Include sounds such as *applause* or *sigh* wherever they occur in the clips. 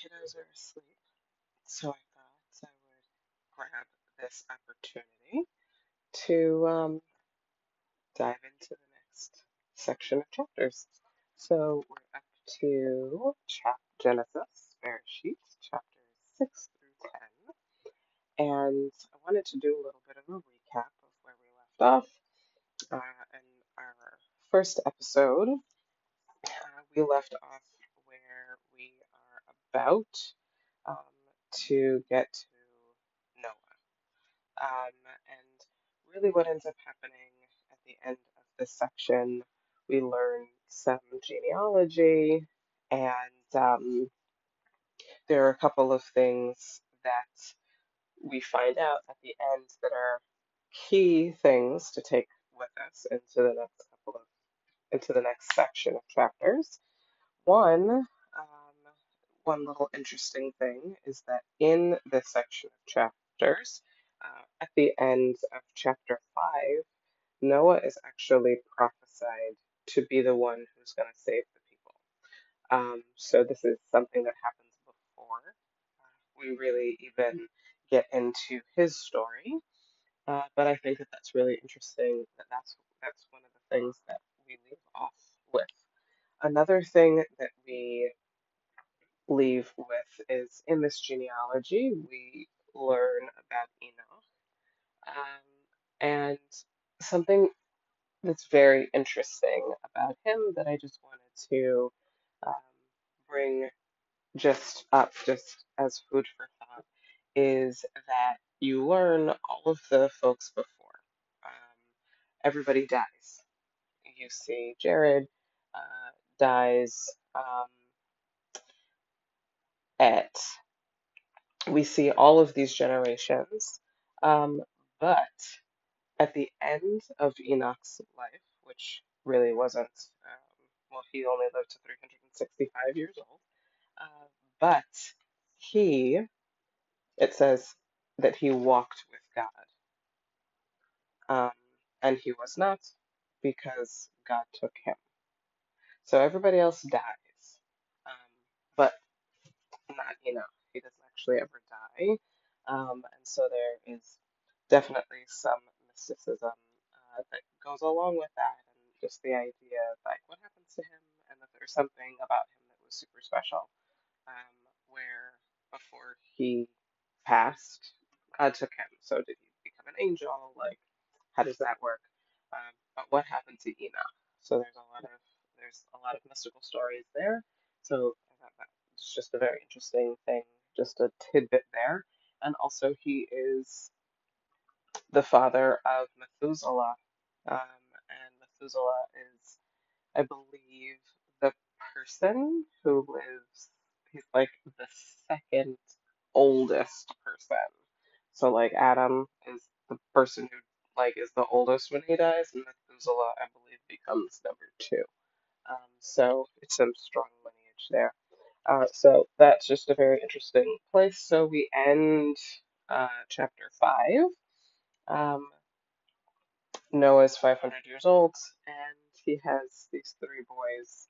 kiddos are asleep, so I thought I would grab this opportunity to um, dive into the next section of chapters. So we're up to chap Genesis, Bereshit, chapters 6 through 10. And I wanted to do a little bit of a recap of where we left off. Uh, in our first episode, uh, we left off about um, to get to Noah. Um, and really, what ends up happening at the end of this section, we learn some genealogy, and um, there are a couple of things that we find out at the end that are key things to take with us into the next couple of into the next section of chapters. One, one little interesting thing is that in this section of chapters, uh, at the end of chapter five, Noah is actually prophesied to be the one who's going to save the people. Um, so this is something that happens before uh, we really even get into his story. Uh, but I think that that's really interesting. That that's that's one of the things that we leave off with. Another thing that we leave with is in this genealogy we learn about Enoch, um, and something that's very interesting about him that I just wanted to um, bring just up, just as food for thought, is that you learn all of the folks before. Um, everybody dies. You see Jared uh, dies um, at, we see all of these generations, um, but at the end of Enoch's life, which really wasn't, um, well, he only lived to 365 years old, uh, but he it says that he walked with God. Um, and he was not because God took him. So everybody else dies. Not Enoch. He doesn't actually ever die. Um, and so there is definitely some mysticism uh, that goes along with that, and just the idea of like what happens to him, and that there's something about him that was super special, um, where before he passed, God took him. So did he become an angel? Like, how does that work? Um, but what happened to Enoch? So there's a lot of there's a lot of mystical stories there. So I thought that was just a very interesting thing, just a tidbit there. And also, he is the father of Methuselah, um, and Methuselah is, I believe, the person who lives. He's like the second oldest person. So like Adam is the person who like is the oldest when he dies, and Methuselah, I believe, becomes number two. Um, so it's some strong lineage there. Uh, so that's just a very interesting place. So we end uh, chapter five. Um, Noah's 500 years old, and he has these three boys,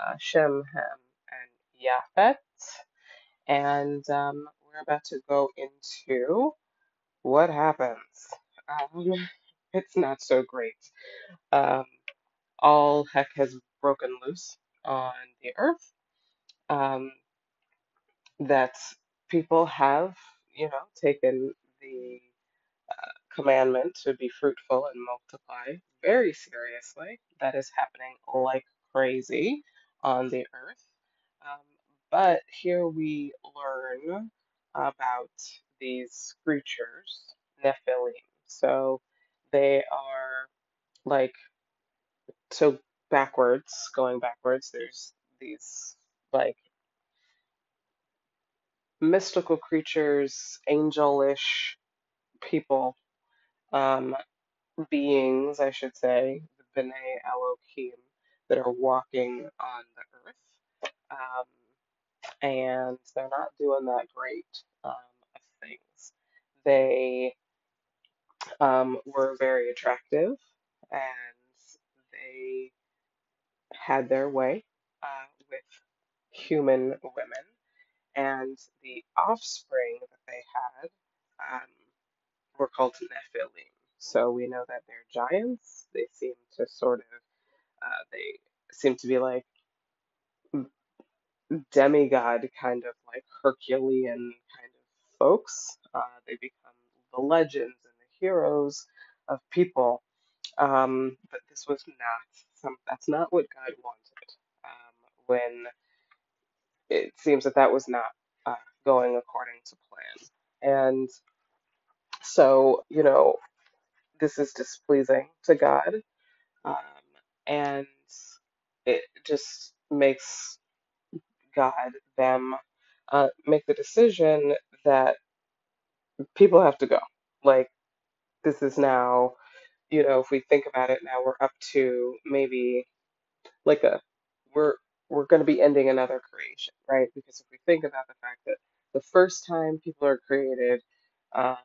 uh, Shem, Ham, and Yafet. And um, we're about to go into what happens. Um, it's not so great. Um, all heck has broken loose on the earth. Um, that people have, you know, taken the commandment to be fruitful and multiply very seriously. That is happening like crazy on the earth. Um, but here we learn about these creatures, Nephilim. So they are like, so backwards, going backwards, there's these like mystical creatures, angelish people. Um, beings, I should say, the B'nai Elohim, that are walking on the earth. Um, and they're not doing that great um, of things. They um, were very attractive and they had their way uh, with human women. and the offspring that they had um, were called Nephilim. So we know that they're giants. They seem to sort of, uh, they seem to be like demigod kind of like Herculean kind of folks. Uh, they become the legends and the heroes of people. Um, but this was not some. That's not what God wanted. Um, when it seems that that was not uh, going according to plan, and so you know this is displeasing to God, um, and it just makes God them uh, make the decision that people have to go. Like, this is now, you know, if we think about it now, we're up to maybe like a, we're, we're going to be ending another creation, right? Because if we think about the fact that the first time people are created, um,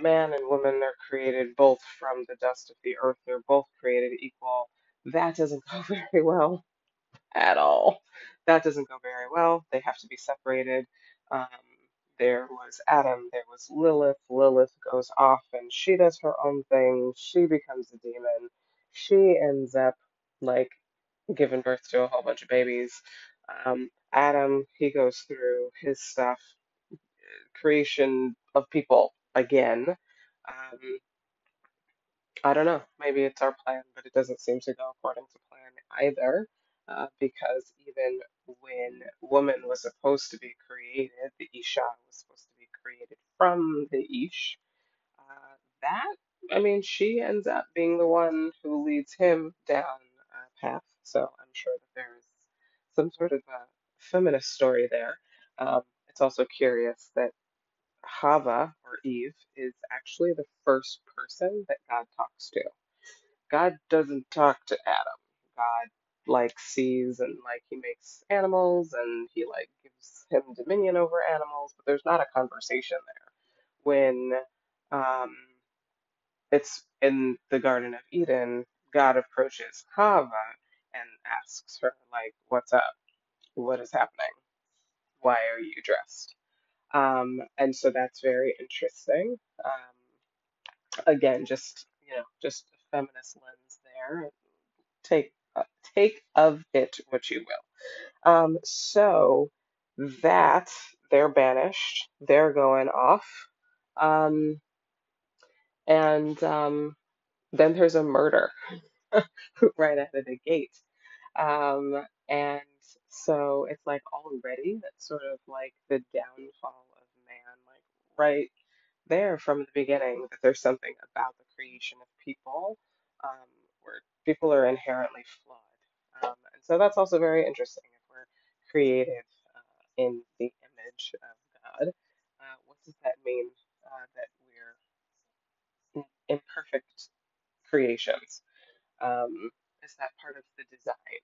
man and woman are created both from the dust of the earth, they're both created equal. That doesn't *laughs* go very well at all. That doesn't go very well. They have to be separated. Um, there was Adam, there was Lilith. Lilith goes off and she does her own thing. She becomes a demon. She ends up like giving birth to a whole bunch of babies. Um, Adam, he goes through his stuff, creation of people again. Um, I don't know. Maybe it's our plan, but it doesn't seem to go according to plan either. Uh, because even when woman was supposed to be created, the Isha was supposed to be created from the Ish. Uh, that, I mean, she ends up being the one who leads him down a path. So I'm sure that there is some sort of a feminist story there. Um, it's also curious that Hava or Eve is actually the first person that God talks to. God doesn't talk to Adam. God like sees and like he makes animals and he like gives him dominion over animals, but there's not a conversation there. When um, it's in the Garden of Eden, God approaches Hava and asks her like, "What's up? What is happening? Why are you dressed?" Um, and so that's very interesting. Um, again, just you know, just a feminist lens there. Take uh, take of it what you will. Um, so that they're banished, they're going off, um, and um, then there's a murder *laughs* right out of the gate. Um, and so it's like already that's sort of like the downfall of man, like right there from the beginning that there's something about the creation of people um, where people are inherently flawed. Um, and so that's also very interesting. If we're created uh, in the image of God, uh, what does that mean uh, that we're imperfect creations? Um, is that part of the design?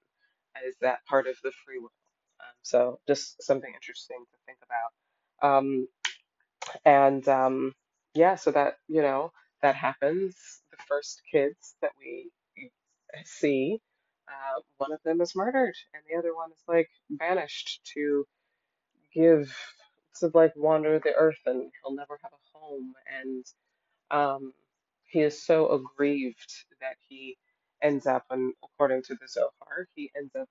Is that part of the free will? Um, so just something interesting to think about. Um, and um, yeah, so that, you know, that happens. The first kids that we see, uh, one of them is murdered, and the other one is like banished to give, to like wander the earth, and he'll never have a home. And um, he is so aggrieved that he ends up, and according to the Zohar, he ends up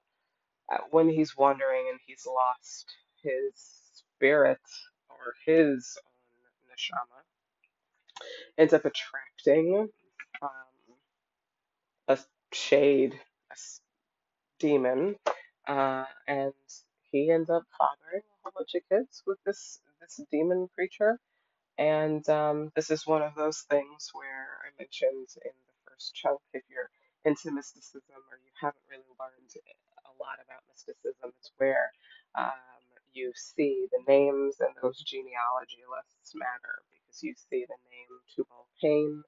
uh, when he's wandering and he's lost his spirit or his own neshama ends up attracting um, a shade, a demon, uh, and he ends up fathering a whole bunch of kids with this this demon creature. And um, this is one of those things where I mentioned in the first chunk, if you're into mysticism or you haven't really learned a lot about mysticism, it's where um, you see the names and those genealogy lists matter because you see the name Tubal Cain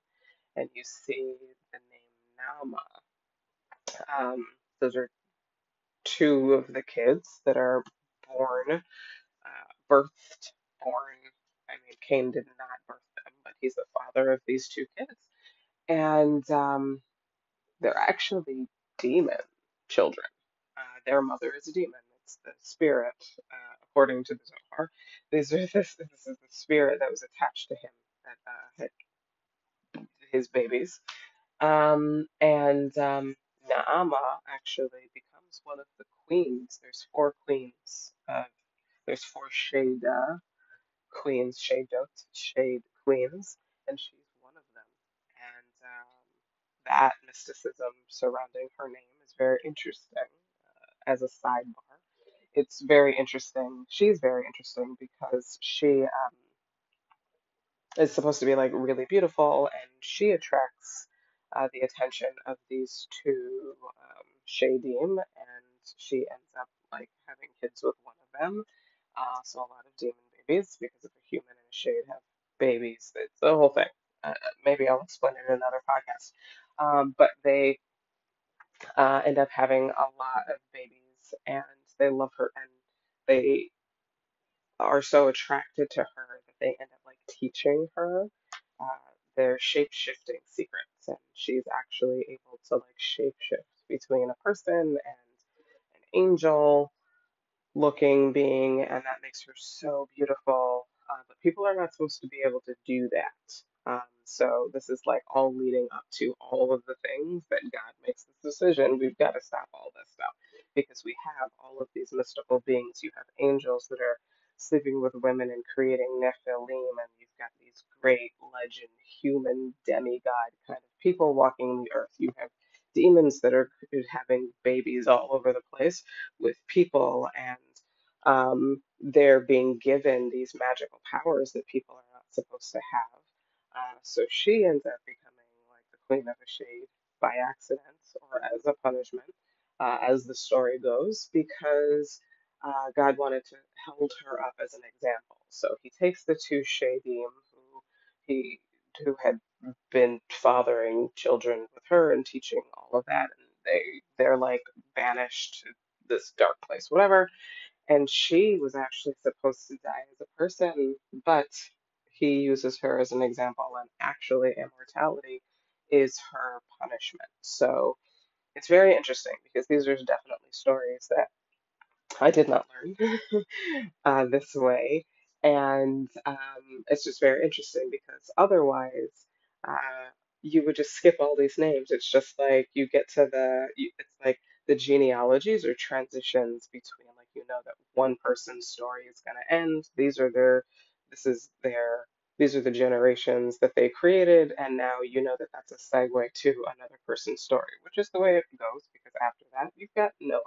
and you see the name Naama. Um, those are two of the kids that are born, uh, birthed, born. I mean, Cain did not birth them, but he's the father of these two kids. And um, they're actually demon children. Uh, their mother is a demon. It's the spirit, uh, according to the Zohar. These are *laughs* this, this is the spirit that was attached to him that uh, his babies. Um, and um, Naama actually becomes one of the queens. There's four queens. Uh, there's four Shada queens, Shadot, Shade queens, and she's one of them. And um, that mysticism surrounding her name is very interesting uh, as a sidebar. It's very interesting. She's very interesting because she um, is supposed to be like really beautiful, and she attracts uh, the attention of these two um, Shadim, and she ends up like having kids with one of them. Uh, so a lot of demon babies, because if a human and a shade have babies, it's the whole thing. Uh, maybe I'll explain it in another podcast. Um, but they uh, end up having a lot of babies, and they love her, and they are so attracted to her that they end up like teaching her uh, their shape shifting secrets, and she's actually able to like shape shift between a person and an angel looking being, and that makes her so beautiful. Uh, but people are not supposed to be able to do that. Um, so this is like all leading up to all of the things that God makes this decision. We've got to stop all this stuff because we have all of these mystical beings. You have angels that are sleeping with women and creating Nephilim, and you've got these great legend, human demigod kind of people walking the earth. You have demons that are having babies all over the place with people, and um, they're being given these magical powers that people are not supposed to have. Uh, so she ends up becoming like the queen of a shade by accident or as a punishment, uh, as the story goes, because uh, God wanted to hold her up as an example. So he takes the two Shadim who he who had been fathering children with her and teaching all of that, and they they're like banished to this dark place, whatever and she was actually supposed to die as a person, but he uses her as an example, and actually, immortality is her punishment. So it's very interesting because these are definitely stories that I did not learn *laughs* uh, this way. And um, it's just very interesting because otherwise, uh, you would just skip all these names. It's just like you get to the, it's like the genealogies or transitions between, like, you know, that one person's story is going to end. These are their, this is their, these are the generations that they created. And now you know that that's a segue to another person's story, which is the way it goes because after that, you've got Noah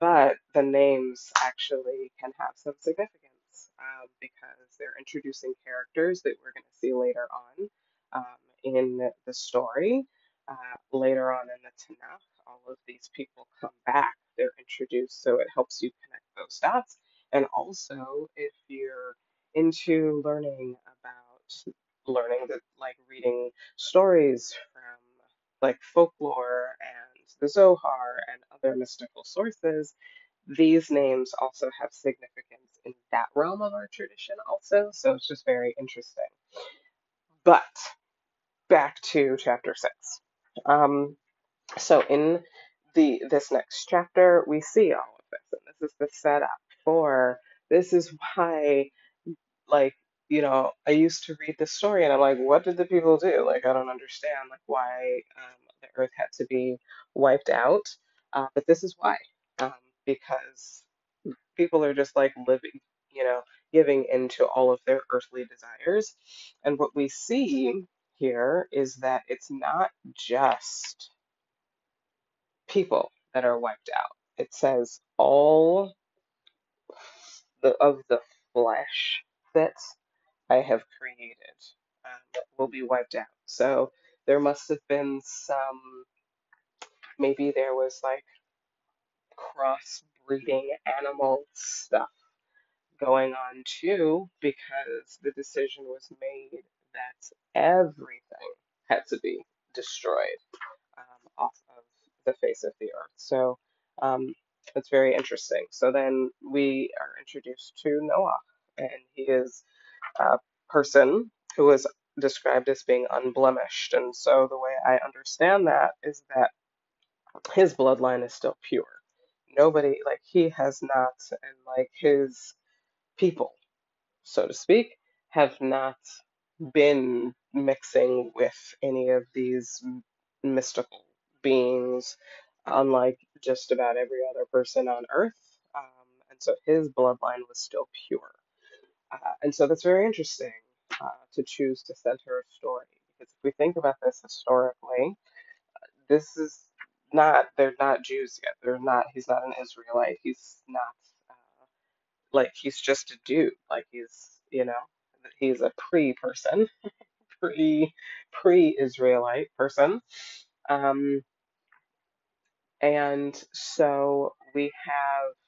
but the names actually can have some significance um, because they're introducing characters that we're going to see later on um, in the story. Uh, later on in the Tanakh, all of these people come back. They're introduced, so it helps you connect those dots. And also, if you're into learning about learning the like reading stories from like folklore and the Zohar and other mystical sources, these names also have significance in that realm of our tradition also. So it's just very interesting. But back to chapter six. Um, so in the this next chapter, we see all of this, and this is the setup for this is why like you know i used to read this story and i'm like what did the people do? Like i don't understand like why um, the earth had to be wiped out uh, but this is why um, because people are just like living you know giving into all of their earthly desires and what we see here is that it's not just people that are wiped out. It says all the, of the flesh that I have created um, will be wiped out. So there must have been some, maybe there was like crossbreeding animal stuff going on too, because the decision was made that everything had to be destroyed um, off of the face of the earth. So um, it's very interesting. So then we are introduced to Noah, and he is a person who is described as being unblemished. And so the way I understand that is that his bloodline is still pure. nobody like he has not, and like his people, so to speak, have not been mixing with any of these mystical beings, unlike just about every other person on Earth. Um, and so his bloodline was still pure. Uh, and so that's very interesting uh, to choose to center a story. Because if we think about this historically, this is not, they're not Jews yet. They're not, he's not an Israelite. He's not, uh, like, he's just a dude. Like, he's, you know, he's a *laughs* pre person, pre, pre Israelite person. Um, and so we have,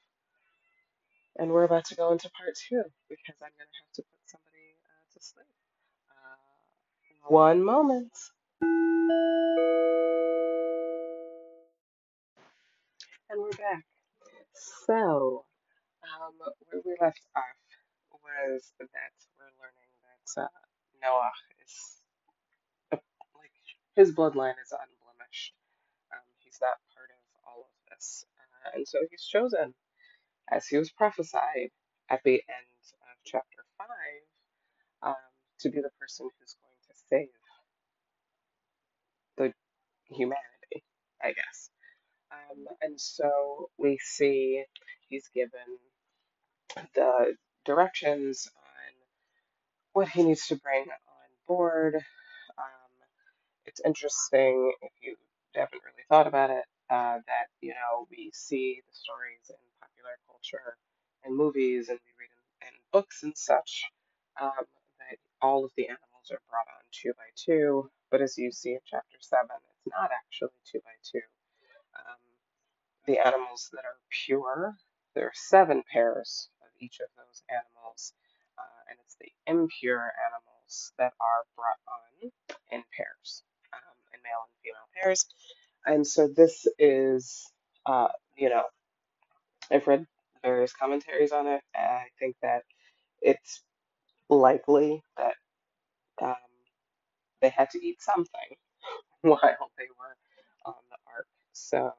and we're about to go into part two because I'm going to have to put somebody uh, to sleep. Uh, one moment. And we're back. So, um, where we left off was that we're learning that uh, Noah is uh, like his bloodline is unblemished. Um, he's not part of all of this, uh, and so he's chosen, as he was prophesied at the end of chapter five, um, to be the person who's going to save the humanity, I guess. Um, and so we see he's given the directions on what he needs to bring on board. Um, it's interesting if you haven't really thought about it uh, that you know we see the stories in popular culture and movies and we read in, in books and such um, that all of the animals are brought on two by two, but as you see in chapter seven, it's not actually two by two. Um, the animals that are pure. There are seven pairs of each of those animals, uh, and it's the impure animals that are brought on in pairs, um, in male and female pairs. And so this is, uh, you know, I've read various commentaries on it, and I think that it's likely that um, they had to eat something *laughs* while they were on the ark. So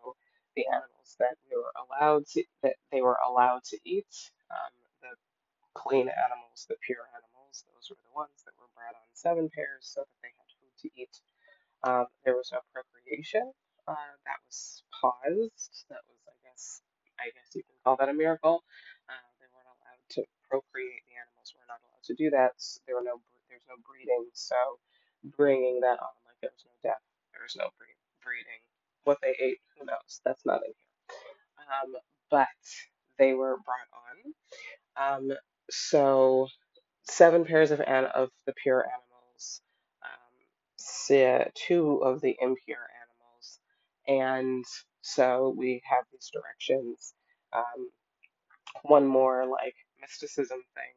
the animals that they were allowed to that they were allowed to eat, um, the clean animals, the pure animals, those were the ones that were brought on seven pairs so that they had food to eat. Um, there was no procreation. Uh, that was paused. That was, I guess, I guess you can call that a miracle. Uh, they weren't allowed to procreate. The animals were not allowed to do that. There were no, there's no breeding. So bringing that on, like there was no death, there was no breed, breeding. What they ate, who knows? That's not in here. Um, but they were brought on. Um, so seven pairs of an- of the pure animals, um, two of the impure animals, and so we have these directions. Um, one more like mysticism thing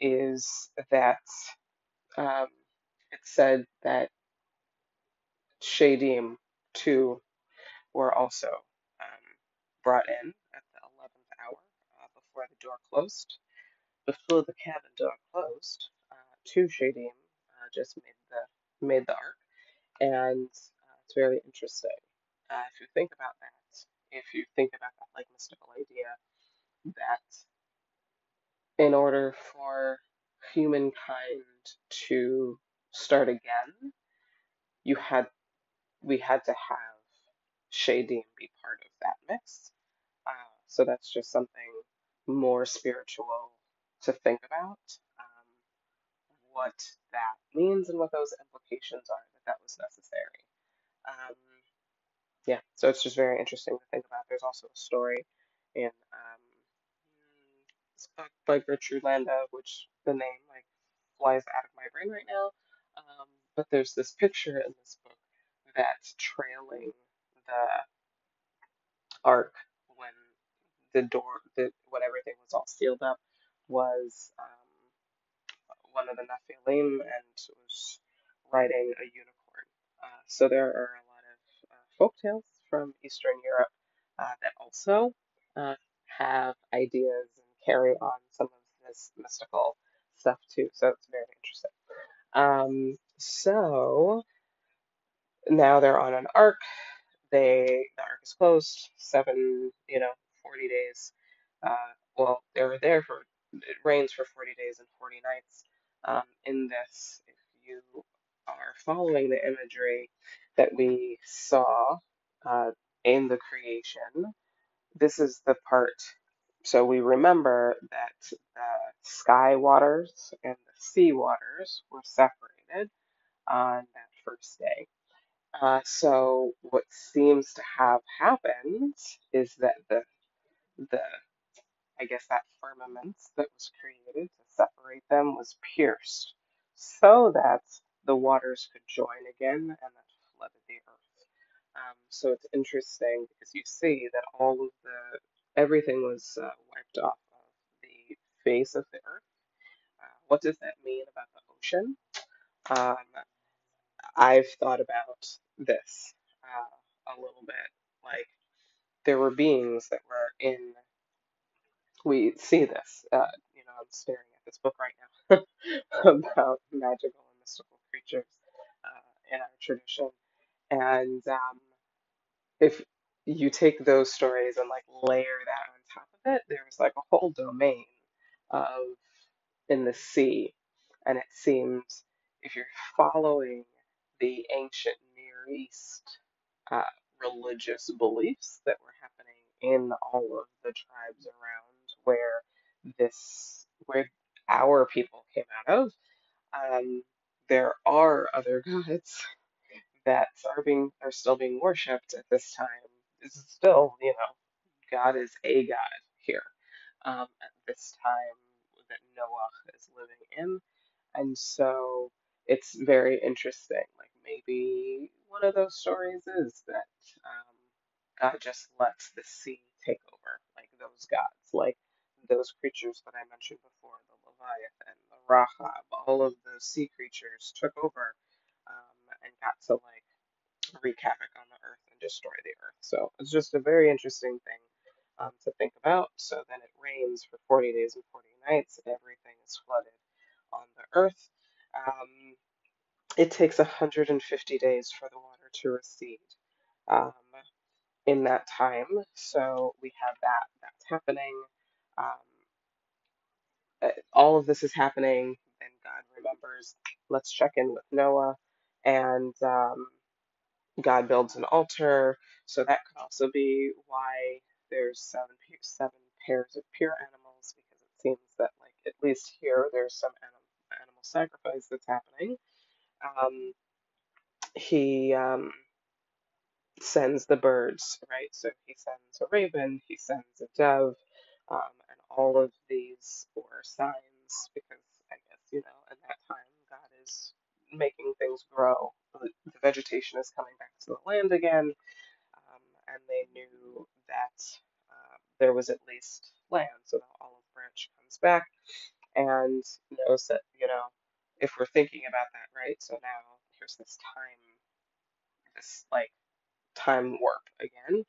is that um, it said that Shadim too were also um, brought in at the eleventh hour uh, before the door closed. Before the cabin door closed, uh, two Shadim uh, just made the made the ark, and uh, it's very interesting. Uh, if you think about that, if you think about that like mystical idea that in order for humankind to start again, you had we had to have Shadim be part of that mix. Uh, so that's just something more spiritual to think about. Um, what that means and what those implications are that that was necessary. Um, yeah, so it's just very interesting to think about. There's also a story in um, this book by Gertrude Landa, which the name like flies out of my brain right now. Um, but there's this picture in this book that's trailing the ark when the door, the when everything was all sealed up, was um, one of the Nephilim and was riding a unicorn. Uh, so there are a lot of uh, folk tales from Eastern Europe uh, that also uh, have ideas and carry on some of this mystical stuff too. So it's very interesting. Um, so now they're on an ark. They the ark is closed. Seven, you know, 40 days. Uh, well, they were there for, it rains for 40 days and 40 nights. Um, in this, if you are following the imagery that we saw uh, in the creation, this is the part. So we remember that the sky waters and the sea waters were separated on that first day. Uh, so what seems to have happened is that the the I guess that firmament that was created to separate them was pierced, so that the waters could join again and that the earth. Um, so it's interesting because you see that all of the everything was uh, wiped off of the face of the earth. Uh, what does that mean about the ocean? Um, I've thought about this uh, a little bit. Like there were beings that were in. We see this. Uh, you know, I'm staring at this book right now *laughs* about magical and mystical creatures uh, in our tradition, and um, if you take those stories and like layer that on top of it, there's like a whole domain of in the sea, and it seems if you're following the ancient Near East uh, religious beliefs that were happening in all of the tribes around where this where our people came out of, um, there are other *laughs* gods that are being are still being worshipped at this time. Is still, you know, God is a God here um, at this time that Noah is living in. And so it's very interesting. Like maybe one of those stories is that um, God just lets the sea take over, like those gods, like those creatures that I mentioned before, the Leviathan, the Rahab, all of those sea creatures took over and got to like wreak havoc on the earth and destroy the earth. So it's just a very interesting thing um, to think about. So then it rains for 40 days and 40 nights, and everything is flooded on the earth. Um, it takes 150 days for the water to recede um, in that time. So we have that that's happening. Um, uh, all of this is happening, and God remembers. Let's check in with Noah, and um, God builds an altar, so that could also be why there's seven seven pairs of pure animals because it seems that like at least here there's some animal animal sacrifice that's happening. Um, he um, sends the birds, right? So he sends a raven, he sends a dove, um, and all of these were signs because I guess you know at that time God is making things grow. The vegetation is coming back to the land again um, and they knew that uh, there was at least land. So the olive branch comes back and knows that, you know, if we're thinking about that, right? So now here's this time, this like time warp again,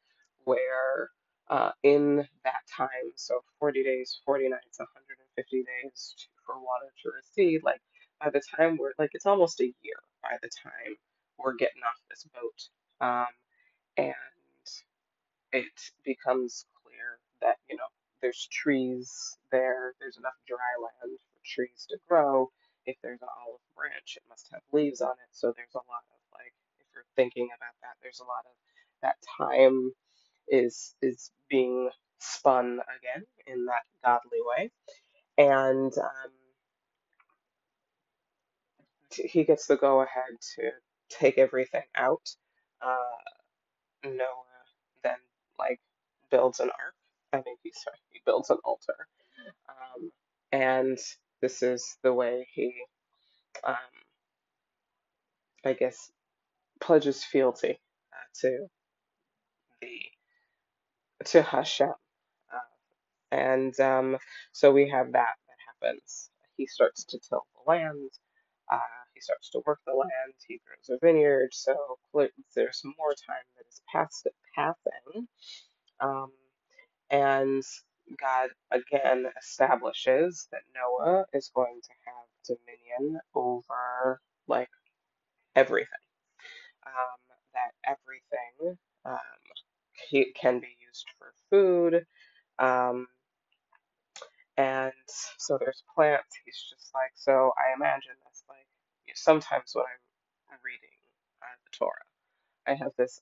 where uh, in that time, so 40 days, 40 nights, 150 days for water to recede, like by the time we're like, it's almost a year by the time we're getting off this boat. Um, and it becomes clear that, you know, there's trees there, there's enough dry land for trees to grow. If there's an olive branch, it must have leaves on it. So there's a lot of like, if you're thinking about that, there's a lot of that time is is being spun again in that godly way. And um, he gets the go ahead to take everything out. Uh, Noah then like builds an ark. I think he sorry, he builds an altar. Um, and this is the way he, um, I guess, pledges fealty uh, to the to Hashem. Uh, and um, so we have that that happens. He starts to till the land. Uh, he starts to work the land. He grows a vineyard. So there's more time that is past passing. Um, And God again establishes that Noah is going to have dominion over like everything. Um, that everything um, can be used for food. Um, and so there's plants. He's just like, so I imagine sometimes when I'm reading uh, the Torah, I have this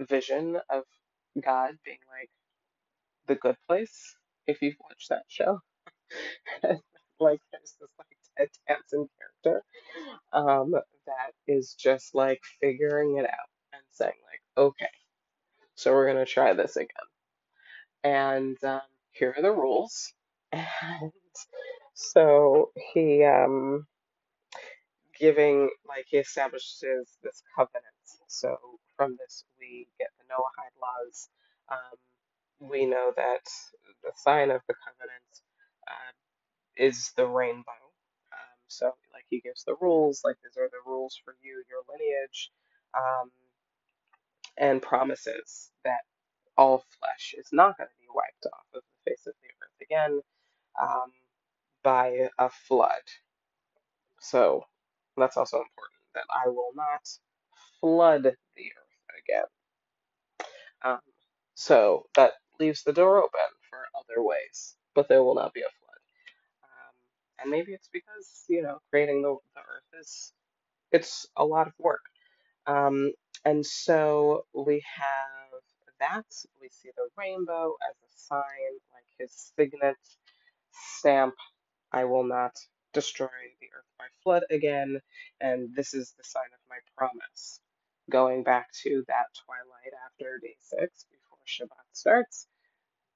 vision of God being like the good place. If you've watched that show, *laughs* like there's this like Ted Danson character um, that is just like figuring it out and saying like, okay, so we're gonna try this again, and um, here are the rules, *laughs* and so he um giving like he establishes this covenant. So from this we get the Noahide laws. Um, we know that the sign of the covenant uh, is the rainbow. Um, so like he gives the rules, like these are the rules for you, your lineage, um, and promises that all flesh is not going to be wiped off of the face of the earth again um, by a flood. So that's also important that I will not flood the earth again. Um, so that leaves the door open for other ways, but there will not be a flood. Um, and maybe it's because, you know, creating the, the earth is, it's a lot of work. Um, and so we have that. We see the rainbow as a sign, like his signet stamp I will not destroy the earth by flood again, and this is the sign of my promise. Going back to that twilight after day six, before Shabbat starts,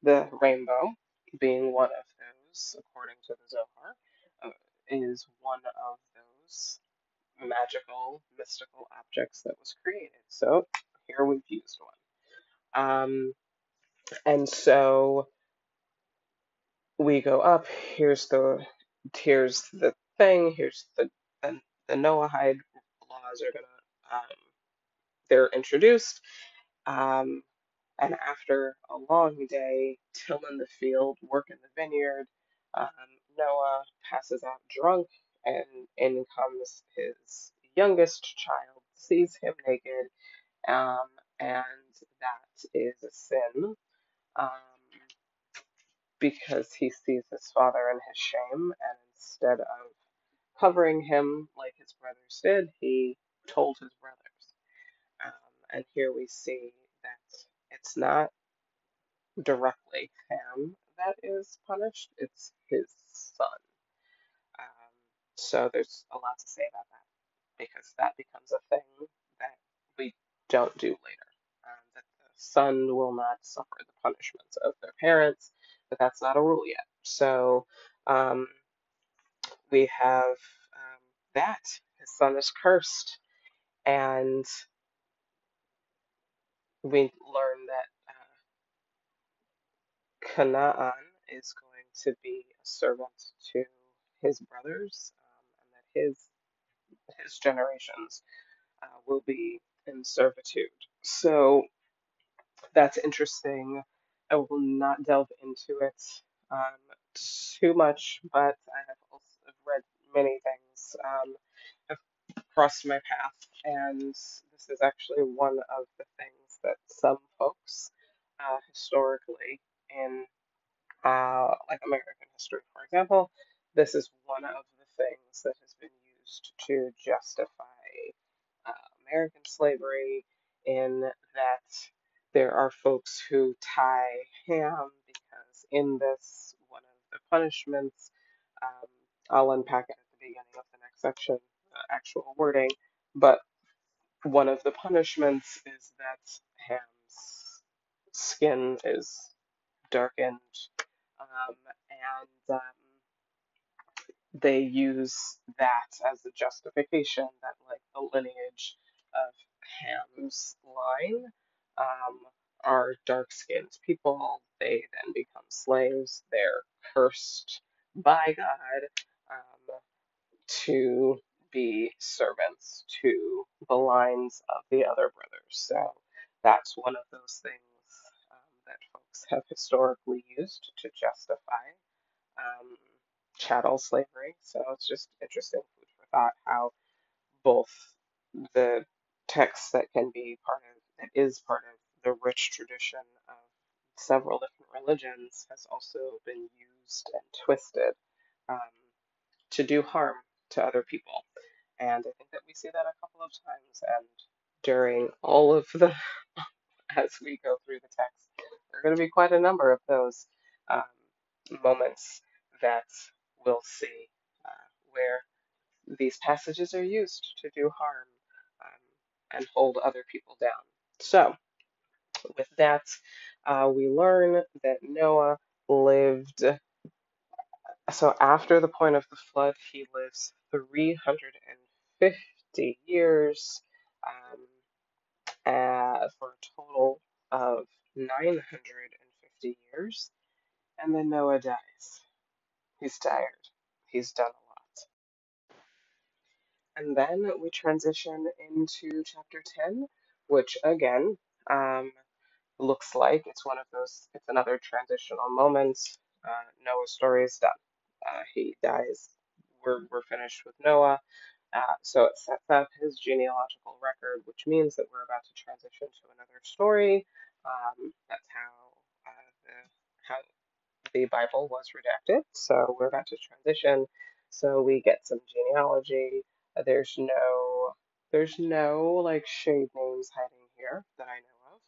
the rainbow, being one of those, according to the Zohar, uh, is one of those magical, mystical objects that was created. So here we've used one. Um, and so we go up. Here's the here's the thing. Here's the the, Noahide laws are gonna um, they're introduced. Um, and after a long day, tilling the field, working the vineyard, um, Noah passes out drunk, and in comes his youngest child, sees him naked, um, and that is a sin. Um, because he sees his father in his shame, and instead of covering him like his brothers did, he told his brothers. Um, and here we see that it's not directly Ham that is punished, it's his son. Um, so there's a lot to say about that because that becomes a thing that we don't do later. Um, that the son will not suffer the punishments of their parents, but that's not a rule yet. So um, we have um, that his son is cursed, and we learn that uh, Canaan is going to be a servant to his brothers, um, and that his his generations uh, will be in servitude. So that's interesting. I will not delve into it um, too much, but I have also read many things um, have crossed my path, and this is actually one of the things that some folks uh, historically in uh, like American history, for example, this is one of the things that has been used to justify uh, American slavery, in that there are folks who tie ham because in this, one of the punishments, um, I'll unpack it at the beginning of the next section, the actual wording, but one of the punishments is that ham's skin is darkened um, and um, they use that as a justification that like the lineage of Ham's line um, are dark skinned people. They then become slaves. They're cursed by God um, to be servants to the lines of the other brothers. So that's one of those things um, that folks have historically used to justify um, chattel slavery. So it's just interesting food for thought how both the texts that can be part of that is part of the rich tradition of several different religions has also been used and twisted um, to do harm to other people. And I think that we see that a couple of times. And during all of the, *laughs* as we go through the text, there are going to be quite a number of those um, moments that we'll see uh, where these passages are used to do harm um, and hold other people down. So, with that, uh, we learn that Noah lived. So, after the point of the flood, he lives 350 years um, uh, for a total of 950 years. And then Noah dies. He's tired. He's done a lot. And then we transition into chapter 10, which again um, looks like it's one of those, it's another transitional moment. Uh, Noah's story is done. Uh, he dies. We're, we're finished with Noah. Uh, so it sets up his genealogical record, which means that we're about to transition to another story. Um, that's how uh, the how the Bible was redacted. So we're about to transition. So we get some genealogy. There's no there's no like shade names hiding here that I know of.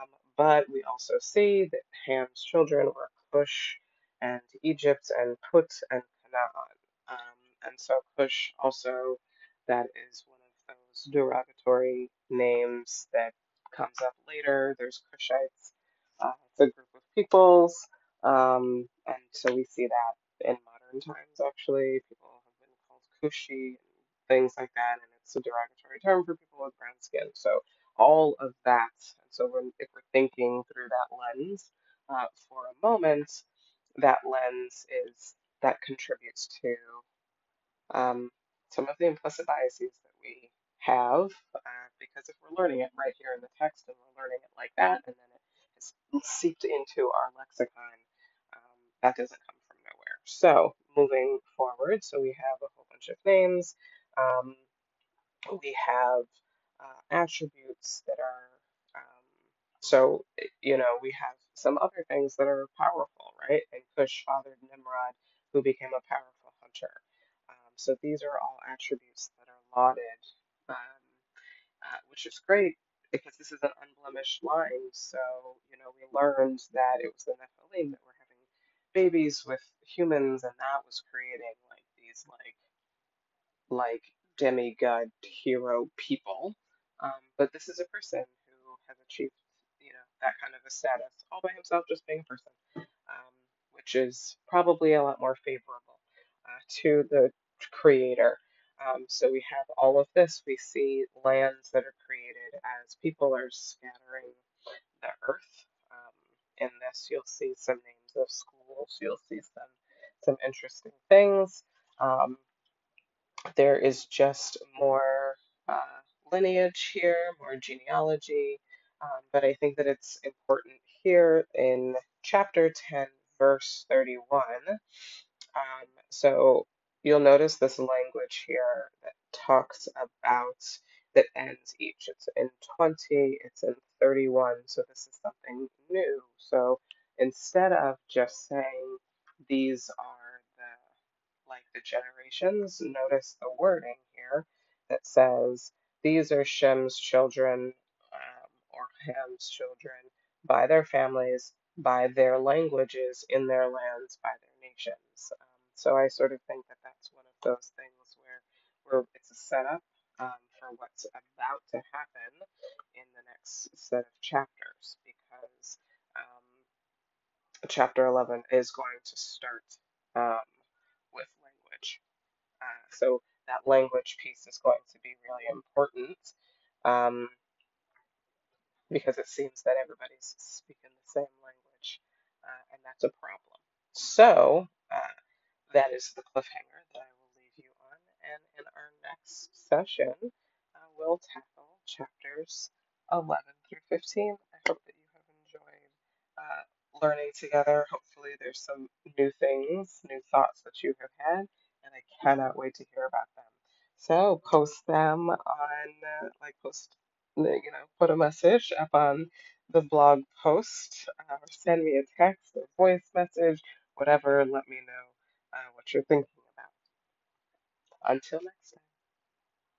Um, but we also see that Ham's children were Cush and Egypt and Put and Canaan. Um, and so Cush also that is one of those derogatory names that comes up later. There's Cushites. Uh, it's a group of peoples um, and so we see that in modern times, actually. People have been called Kushi and things like that, and it's a derogatory term for people with brown skin. So all of that. And so when, if we're thinking through that lens uh, for a moment, that lens is that contributes to um, some of the implicit biases that we have, uh, because if we're learning it right here in the text and we're learning it like that, and then it is seeped into our lexicon, um, that doesn't come from nowhere. So moving forward, so we have a whole bunch of names. Um, we have uh, attributes that are um, so you know we have some other things that are powerful right? And cush fathered nimrod who became a powerful hunter. Um, so these are all attributes that are lauded um, uh, which is great because this is an unblemished line. So you know we learned that it was the nephilim that were having babies with humans and that was creating like these like like demigod hero people. Um, but this is a person who has achieved, you know, that kind of a status all by himself, just being a person, um, which is probably a lot more favorable uh, to the creator. Um, so we have all of this. We see lands that are created as people are scattering the earth. Um, in this, you'll see some names of schools. You'll see some some interesting things. Um, there is just more uh, lineage here, more genealogy, um, but I think that it's important here in chapter 10, verse 31. Um, so you'll notice this language here that talks about, that ends each. It's in 20, it's in 31, so this is something new. So instead of just saying these are like the generations, notice the wording here that says, These are Shem's children um, or Ham's children by their families, by their languages, in their lands, by their nations. Um, so I sort of think that that's one of those things where, where it's a setup um, for what's about to happen in the next set of chapters because um, chapter 11 is going to start um, so that language piece is going to be really important um, because it seems that everybody's speaking the same language, uh, and that's a problem. So uh, that is the cliffhanger that I will leave you on, and in our next session, uh, we'll tackle chapters 11 through 15. I hope that you have enjoyed uh, learning together. Hopefully, there's some new things, new thoughts that you have had and I cannot wait to hear about them. So post them on, uh, like post, you know, put a message up on the blog post uh, or send me a text or voice message, whatever. Let me know uh, what you're thinking about. Until next time.